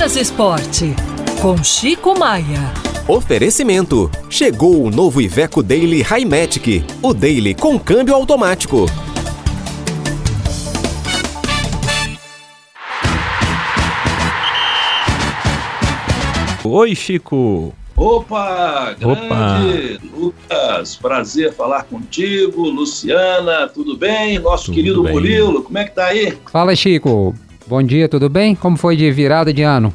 Minas Esporte, com Chico Maia. Oferecimento. Chegou o novo Iveco Daily Highmatic, o Daily com câmbio automático. Oi, Chico. Opa, grande Opa. Lucas, prazer falar contigo, Luciana, tudo bem? Nosso tudo querido bem. Murilo, como é que tá aí? Fala, Chico. Bom dia, tudo bem? Como foi de virada de ano?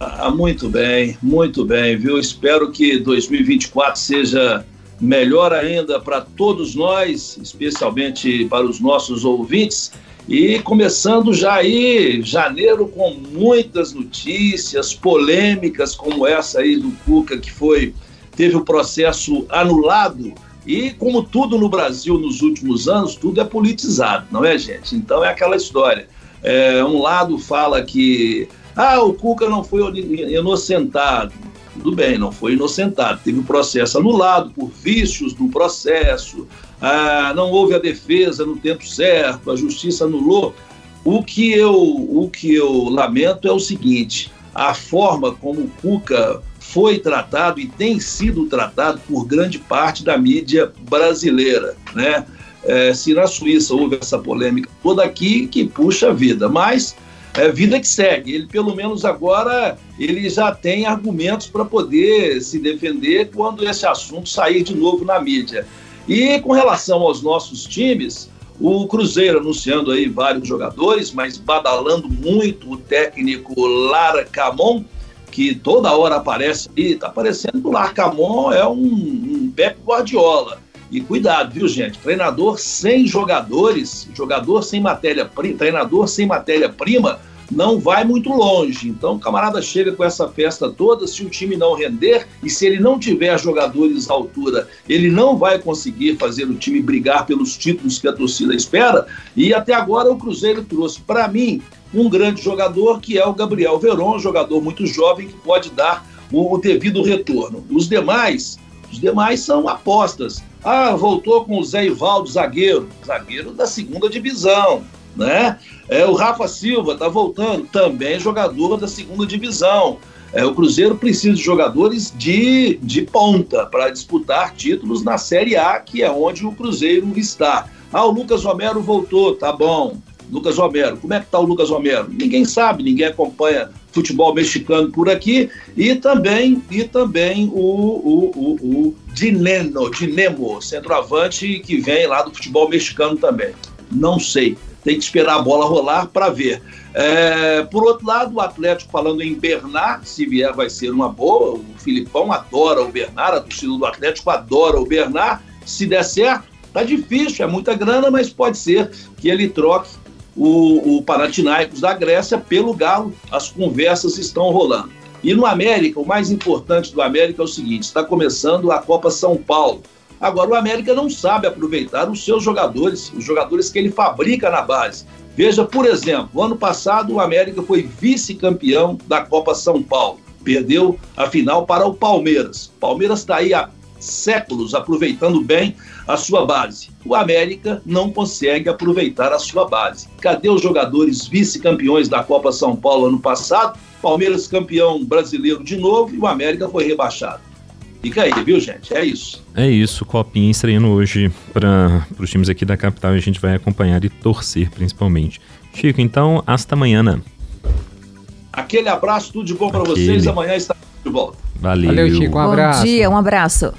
Ah, muito bem, muito bem, viu? Espero que 2024 seja melhor ainda para todos nós, especialmente para os nossos ouvintes. E começando já aí, janeiro, com muitas notícias polêmicas, como essa aí do Cuca, que foi teve o processo anulado. E como tudo no Brasil nos últimos anos, tudo é politizado, não é, gente? Então é aquela história. É, um lado fala que ah, o Cuca não foi inocentado. Tudo bem, não foi inocentado. Teve o processo anulado por vícios do processo, ah, não houve a defesa no tempo certo, a justiça anulou. O que eu, o que eu lamento é o seguinte: a forma como o Cuca foi tratado e tem sido tratado por grande parte da mídia brasileira, né? É, se na Suíça houve essa polêmica toda aqui, que puxa vida, mas é vida que segue. Ele, pelo menos agora, ele já tem argumentos para poder se defender quando esse assunto sair de novo na mídia. E com relação aos nossos times, o Cruzeiro anunciando aí vários jogadores, mas badalando muito o técnico Lara Camon, que toda hora aparece e está aparecendo o Lara Camon é um, um Pep Guardiola. E cuidado, viu, gente? Treinador sem jogadores, jogador sem matéria-prima, treinador sem matéria-prima, não vai muito longe. Então, o camarada chega com essa festa toda, se o time não render e se ele não tiver jogadores à altura, ele não vai conseguir fazer o time brigar pelos títulos que a torcida espera. E até agora o Cruzeiro trouxe para mim um grande jogador que é o Gabriel Veron, um jogador muito jovem que pode dar o, o devido retorno. Os demais, os demais são apostas. Ah, voltou com o Zé Ivaldo, zagueiro, zagueiro da segunda divisão né? É, o Rafa Silva está voltando, também jogador da segunda divisão. É, o Cruzeiro precisa de jogadores de, de ponta para disputar títulos na Série A, que é onde o Cruzeiro está. Ah, o Lucas Romero voltou, tá bom. Lucas Romero, como é que tá o Lucas Romero? Ninguém sabe, ninguém acompanha futebol mexicano por aqui e também e também o, o, o, o Dineno, Dinemo, centroavante que vem lá do futebol mexicano também. Não sei tem que esperar a bola rolar para ver. É, por outro lado, o Atlético falando em Bernard, se vier vai ser uma boa. O Filipão adora o Bernard, a torcida do Atlético adora o Bernard. Se der certo, tá difícil, é muita grana, mas pode ser que ele troque o, o Panathinaikos da Grécia pelo Galo. As conversas estão rolando. E no América, o mais importante do América é o seguinte: está começando a Copa São Paulo. Agora, o América não sabe aproveitar os seus jogadores, os jogadores que ele fabrica na base. Veja, por exemplo, ano passado o América foi vice-campeão da Copa São Paulo. Perdeu a final para o Palmeiras. Palmeiras está aí há séculos aproveitando bem a sua base. O América não consegue aproveitar a sua base. Cadê os jogadores vice-campeões da Copa São Paulo ano passado? Palmeiras campeão brasileiro de novo e o América foi rebaixado. Fica aí, viu, gente? É isso. É isso, Copinha estreando hoje para os times aqui da capital e a gente vai acompanhar e torcer principalmente. Chico, então, hasta amanhã. Né? Aquele abraço, tudo de bom para vocês. Amanhã está de volta. Valeu. Valeu, Chico. Um abraço. Bom dia, um abraço.